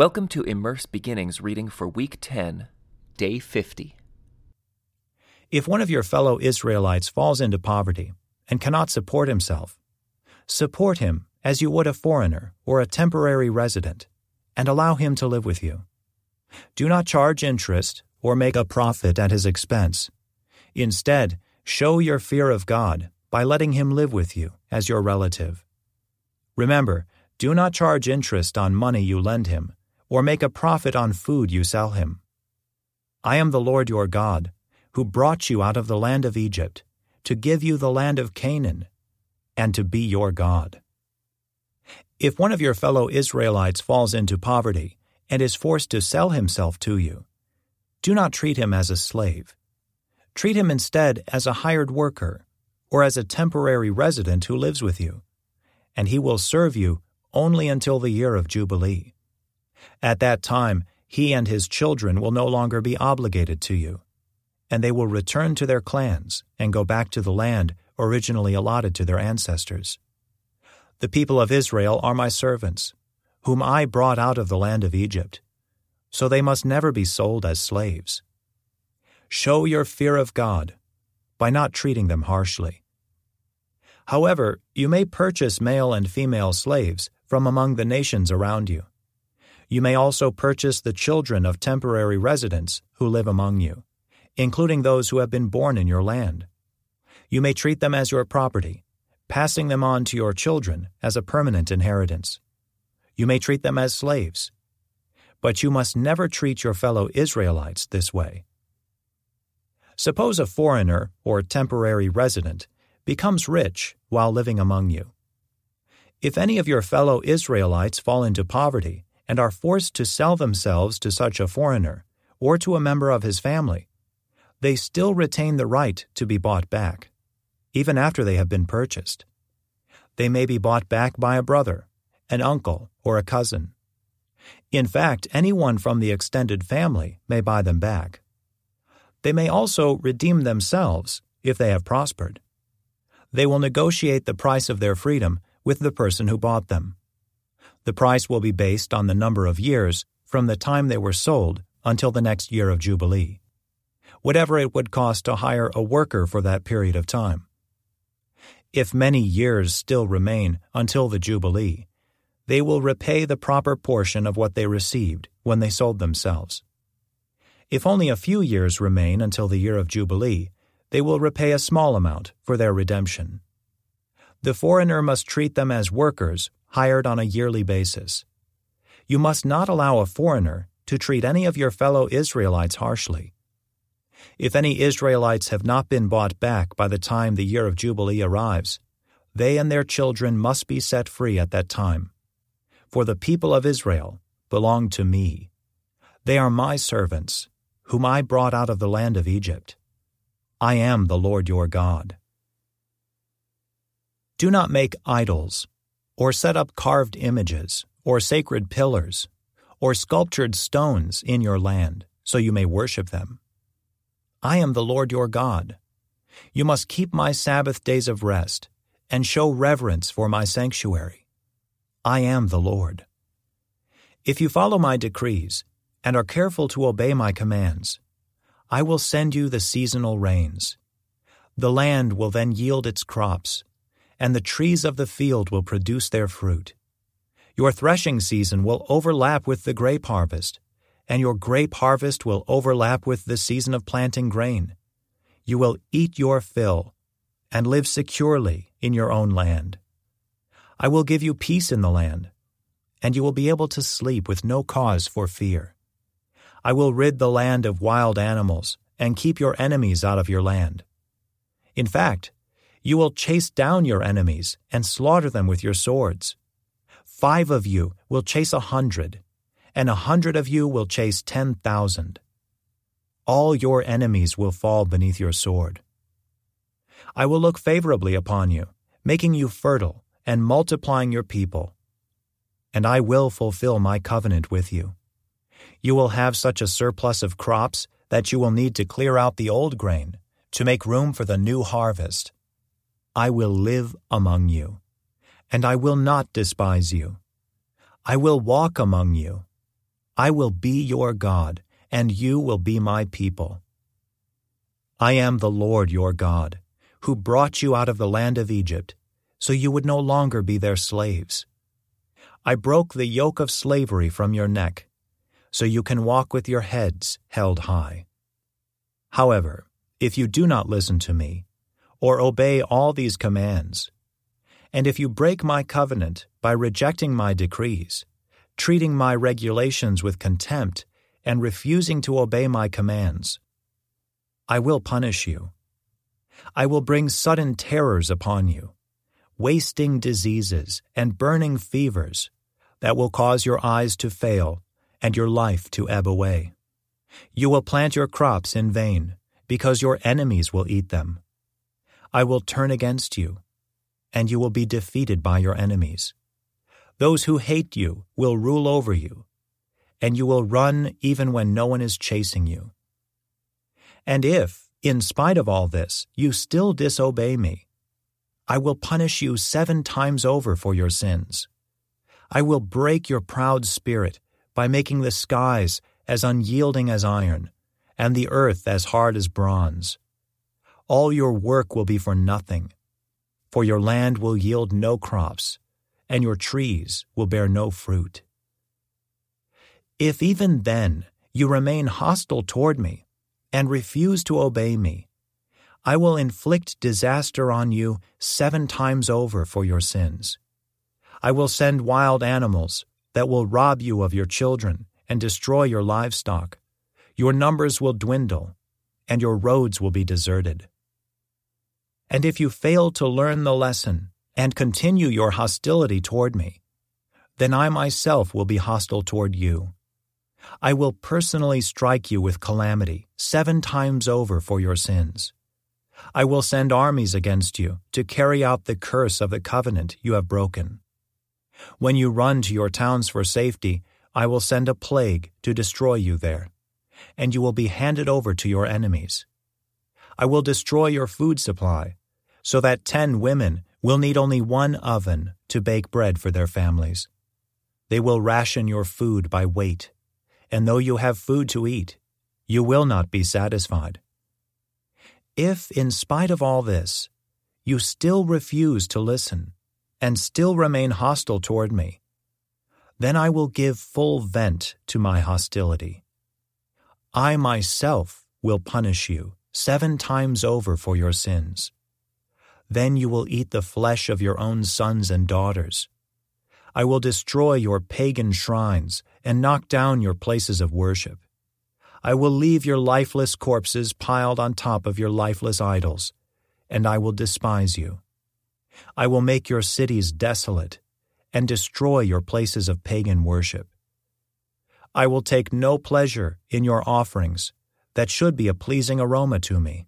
Welcome to Immerse Beginnings reading for Week 10, Day 50. If one of your fellow Israelites falls into poverty and cannot support himself, support him as you would a foreigner or a temporary resident, and allow him to live with you. Do not charge interest or make a profit at his expense. Instead, show your fear of God by letting him live with you as your relative. Remember, do not charge interest on money you lend him, or make a profit on food you sell him. I am the Lord your God, who brought you out of the land of Egypt, to give you the land of Canaan, and to be your God. If one of your fellow Israelites falls into poverty and is forced to sell himself to you, do not treat him as a slave. Treat him instead as a hired worker or as a temporary resident who lives with you, and he will serve you only until the year of Jubilee. At that time, he and his children will no longer be obligated to you, and they will return to their clans and go back to the land originally allotted to their ancestors. The people of Israel are my servants, whom I brought out of the land of Egypt, so they must never be sold as slaves. Show your fear of God by not treating them harshly. However, you may purchase male and female slaves from among the nations around you. You may also purchase the children of temporary residents who live among you, including those who have been born in your land. You may treat them as your property passing them on to your children as a permanent inheritance. You may treat them as slaves, but you must never treat your fellow Israelites this way. Suppose a foreigner or temporary resident becomes rich while living among you. If any of your fellow Israelites fall into poverty and are forced to sell themselves to such a foreigner or to a member of his family, they still retain the right to be bought back even after they have been purchased. They may be bought back by a brother, an uncle, or a cousin. In fact, anyone from the extended family may buy them back. They may also redeem themselves if they have prospered. They will negotiate the price of their freedom with the person who bought them. The price will be based on the number of years from the time they were sold until the next year of Jubilee, whatever it would cost to hire a worker for that period of time. If many years still remain until the Jubilee, they will repay the proper portion of what they received when they sold themselves. If only a few years remain until the year of Jubilee, they will repay a small amount for their redemption. The foreigner must treat them as workers hired on a yearly basis. You must not allow a foreigner to treat any of your fellow Israelites harshly. If any Israelites have not been bought back by the time the year of Jubilee arrives, they and their children must be set free at that time. For the people of Israel belong to me. They are my servants, whom I brought out of the land of Egypt. I am the Lord your God. Do not make idols, or set up carved images, or sacred pillars, or sculptured stones in your land, so you may worship them. I am the Lord your God. You must keep my Sabbath days of rest and show reverence for my sanctuary. I am the Lord. If you follow my decrees and are careful to obey my commands, I will send you the seasonal rains. The land will then yield its crops, and the trees of the field will produce their fruit. Your threshing season will overlap with the grape harvest, and your grape harvest will overlap with the season of planting grain. You will eat your fill and live securely in your own land. I will give you peace in the land, and you will be able to sleep with no cause for fear. I will rid the land of wild animals and keep your enemies out of your land. In fact, you will chase down your enemies and slaughter them with your swords. Five of you will chase a hundred, and a hundred of you will chase ten thousand. All your enemies will fall beneath your sword. I will look favorably upon you, making you fertile and multiplying your people. And I will fulfill my covenant with you. You will have such a surplus of crops that you will need to clear out the old grain to make room for the new harvest. I will live among you, and I will not despise you. I will walk among you I will be your God, and you will be my people. I am the Lord your God, who brought you out of the land of Egypt, so you would no longer be their slaves. I broke the yoke of slavery from your neck, so you can walk with your heads held high. However, if you do not listen to me, or obey all these commands, and if you break my covenant by rejecting my decrees, treating my regulations with contempt, and refusing to obey my commands, I will punish you. I will bring sudden terrors upon you, wasting diseases and burning fevers that will cause your eyes to fail and your life to ebb away. You will plant your crops in vain, because your enemies will eat them. I will turn against you, and you will be defeated by your enemies. Those who hate you will rule over you, and you will run even when no one is chasing you. And if, in spite of all this, you still disobey me, I will punish you seven times over for your sins. I will break your proud spirit by making the skies as unyielding as iron, and the earth as hard as bronze. All your work will be for nothing, for your land will yield no crops, and your trees will bear no fruit. If even then you remain hostile toward me, and refuse to obey me, I will inflict disaster on you seven times over for your sins. I will send wild animals that will rob you of your children and destroy your livestock. Your numbers will dwindle, and your roads will be deserted. And if you fail to learn the lesson and continue your hostility toward me, then I myself will be hostile toward you I will personally strike you with calamity seven times over for your sins. I will send armies against you to carry out the curse of the covenant you have broken. When you run to your towns for safety, I will send a plague to destroy you there, and you will be handed over to your enemies. I will destroy your food supply, so that ten women will need only one oven to bake bread for their families. They will ration your food by weight and though you have food to eat, you will not be satisfied. If, in spite of all this, you still refuse to listen and still remain hostile toward me, then I will give full vent to my hostility. I myself will punish you seven times over for your sins. Then you will eat the flesh of your own sons and daughters I will destroy your pagan shrines and knock down your places of worship. I will leave your lifeless corpses piled on top of your lifeless idols, and I will despise you. I will make your cities desolate and destroy your places of pagan worship. I will take no pleasure in your offerings that should be a pleasing aroma to me.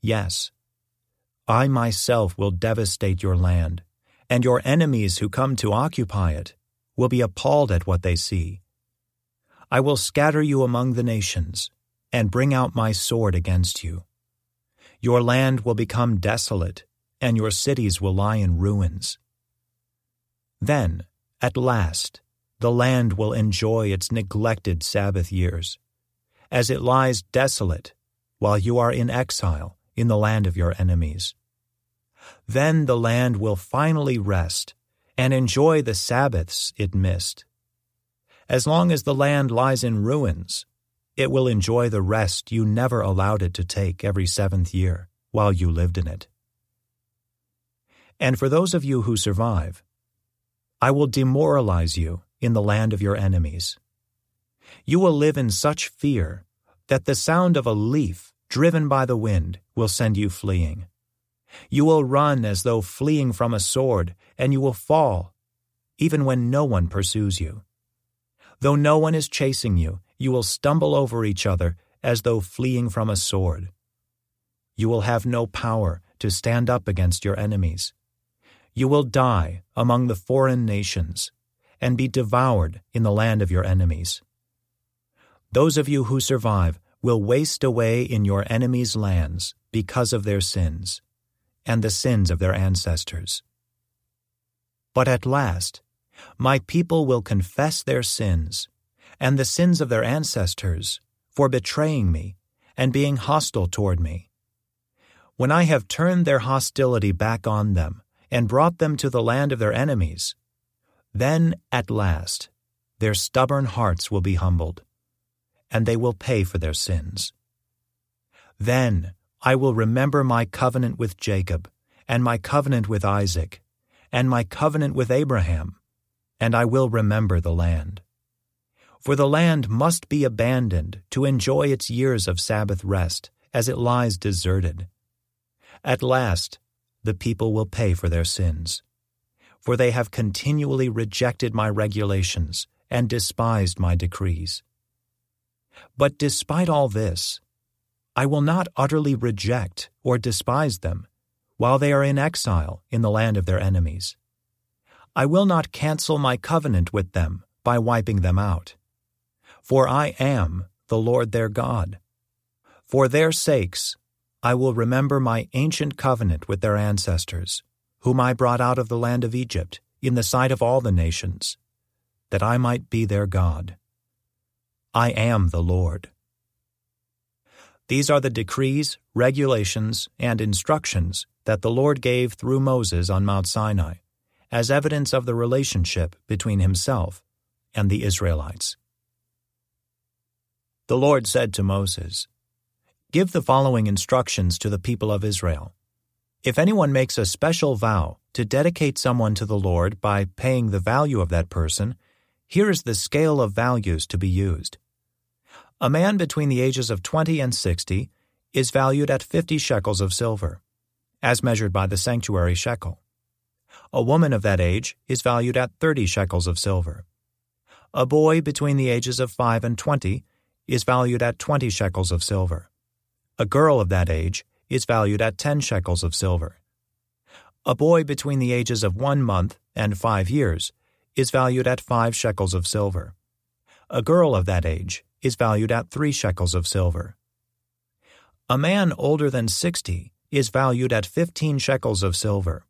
Yes, I myself will devastate your land and your enemies who come to occupy it will be appalled at what they see. I will scatter you among the nations, and bring out my sword against you. Your land will become desolate, and your cities will lie in ruins. Then, at last, the land will enjoy its neglected Sabbath years, as it lies desolate while you are in exile in the land of your enemies. Then the land will finally rest and enjoy the Sabbaths it missed. As long as the land lies in ruins, it will enjoy the rest you never allowed it to take every seventh year while you lived in it. And for those of you who survive, I will demoralize you in the land of your enemies. You will live in such fear that the sound of a leaf driven by the wind will send you fleeing. You will run as though fleeing from a sword, and you will fall, even when no one pursues you. Though no one is chasing you, you will stumble over each other as though fleeing from a sword. You will have no power to stand up against your enemies. You will die among the foreign nations and be devoured in the land of your enemies. Those of you who survive will waste away in your enemies' lands because of their sins and the sins of their ancestors. But at last, my people will confess their sins and the sins of their ancestors, for betraying me and being hostile toward me. When I have turned their hostility back on them and brought them to the land of their enemies, then at last their stubborn hearts will be humbled, and they will pay for their sins. Then I will remember my covenant with Jacob, and my covenant with Isaac, and my covenant with Abraham, and I will remember the land. For the land must be abandoned to enjoy its years of Sabbath rest as it lies deserted. At last, the people will pay for their sins. For they have continually rejected my regulations and despised my decrees. But despite all this, I will not utterly reject or despise them while they are in exile in the land of their enemies. I will not cancel my covenant with them by wiping them out. For I am the Lord their God. For their sakes, I will remember my ancient covenant with their ancestors, whom I brought out of the land of Egypt in the sight of all the nations, that I might be their God. I am the Lord. These are the decrees, regulations, and instructions that the Lord gave through Moses on Mount Sinai, as evidence of the relationship between himself and the Israelites. The Lord said to Moses, Give the following instructions to the people of Israel. If anyone makes a special vow to dedicate someone to the Lord by paying the value of that person, here is the scale of values to be used. A man between the ages of 20 and 60 is valued at 50 shekels of silver, as measured by the sanctuary shekel. A woman of that age is valued at 30 shekels of silver. A boy between the ages of 5 and 20 is valued at 20 shekels of silver. A girl of that age is valued at 10 shekels of silver. A boy between the ages of one month and five years is valued at five shekels of silver. A girl of that age is valued at three shekels of silver. A man older than 60 is valued at 15 shekels of silver.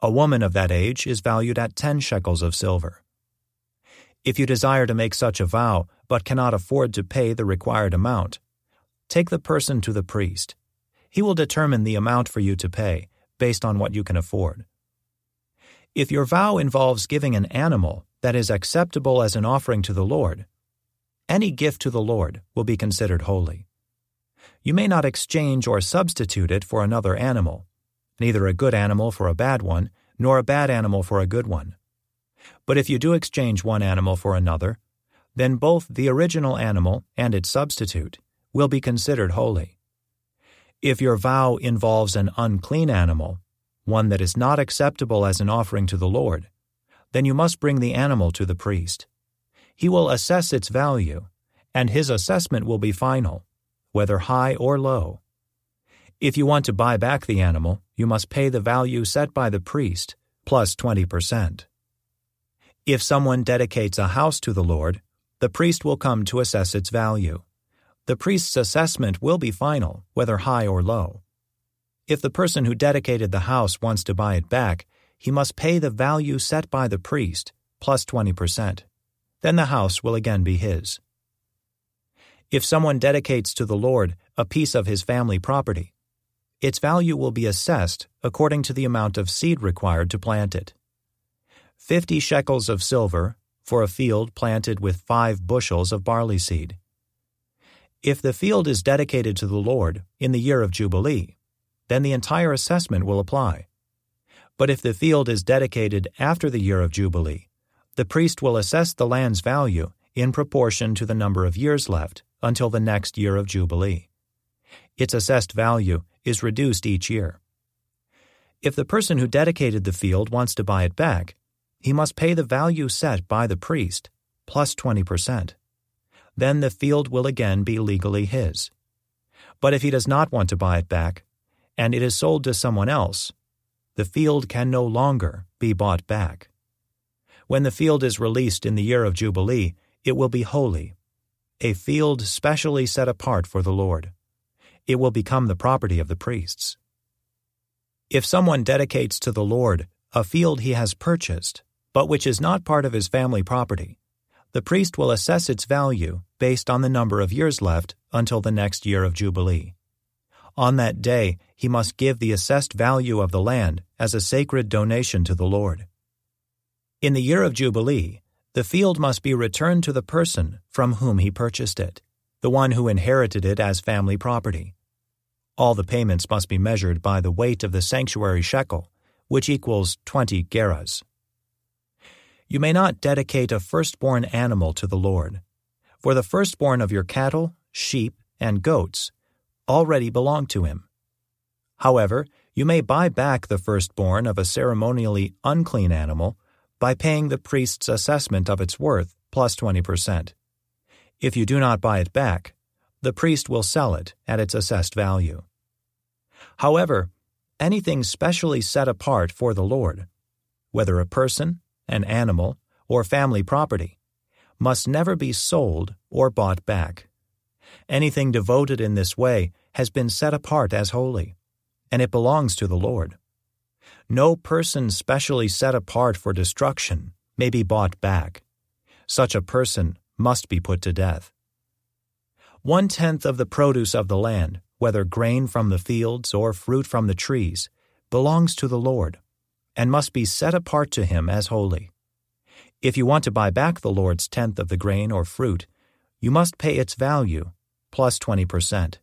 A woman of that age is valued at 10 shekels of silver. If you desire to make such a vow, but cannot afford to pay the required amount, take the person to the priest. He will determine the amount for you to pay, based on what you can afford. If your vow involves giving an animal that is acceptable as an offering to the Lord, any gift to the Lord will be considered holy. You may not exchange or substitute it for another animal, neither a good animal for a bad one, nor a bad animal for a good one. But if you do exchange one animal for another, then both the original animal and its substitute will be considered holy. If your vow involves an unclean animal, one that is not acceptable as an offering to the Lord, then you must bring the animal to the priest. He will assess its value, and his assessment will be final, whether high or low. If you want to buy back the animal, you must pay the value set by the priest, plus 20%. If someone dedicates a house to the Lord, the priest will come to assess its value. The priest's assessment will be final, whether high or low. If the person who dedicated the house wants to buy it back, he must pay the value set by the priest, plus 20%. Then the house will again be his. If someone dedicates to the Lord a piece of his family property, its value will be assessed according to the amount of seed required to plant it fifty shekels of silver for a field planted with five bushels of barley seed. If the field is dedicated to the Lord in the year of Jubilee, then the entire assessment will apply. But if the field is dedicated after the year of Jubilee, the priest will assess the land's value in proportion to the number of years left until the next year of Jubilee. Its assessed value is reduced each year. If the person who dedicated the field wants to buy it back, he must pay the value set by the priest, plus 20%. Then the field will again be legally his. But if he does not want to buy it back, and it is sold to someone else, the field can no longer be bought back. When the field is released in the year of Jubilee, it will be holy, a field specially set apart for the Lord. It will become the property of the priests. If someone dedicates to the Lord a field he has purchased, but which is not part of his family property, the priest will assess its value based on the number of years left until the next year of Jubilee. On that day, he must give the assessed value of the land as a sacred donation to the Lord. In the year of Jubilee, the field must be returned to the person from whom he purchased it, the one who inherited it as family property. All the payments must be measured by the weight of the sanctuary shekel, which equals 20 gerahs. You may not dedicate a firstborn animal to the Lord, for the firstborn of your cattle, sheep, and goats already belong to him. However, you may buy back the firstborn of a ceremonially unclean animal by paying the priest's assessment of its worth plus 20%. If you do not buy it back, the priest will sell it at its assessed value. However, anything specially set apart for the Lord, whether a person, an animal, or family property, must never be sold or bought back. Anything devoted in this way has been set apart as holy, and it belongs to the Lord. No person specially set apart for destruction may be bought back. Such a person must be put to death. One tenth of the produce of the land, whether grain from the fields or fruit from the trees, belongs to the Lord, and must be set apart to him as holy. If you want to buy back the Lord's tenth of the grain or fruit, you must pay its value, plus 20%.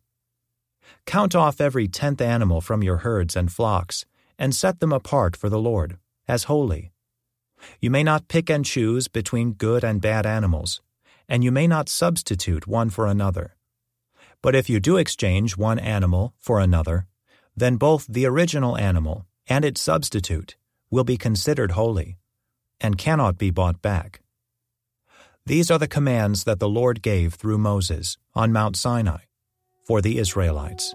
Count off every tenth animal from your herds and flocks, and set them apart for the Lord, as holy. You may not pick and choose between good and bad animals, and you may not substitute one for another. But if you do exchange one animal for another, then both the original animal and its substitute will be considered holy, and cannot be bought back. These are the commands that the Lord gave through Moses on Mount Sinai for the Israelites.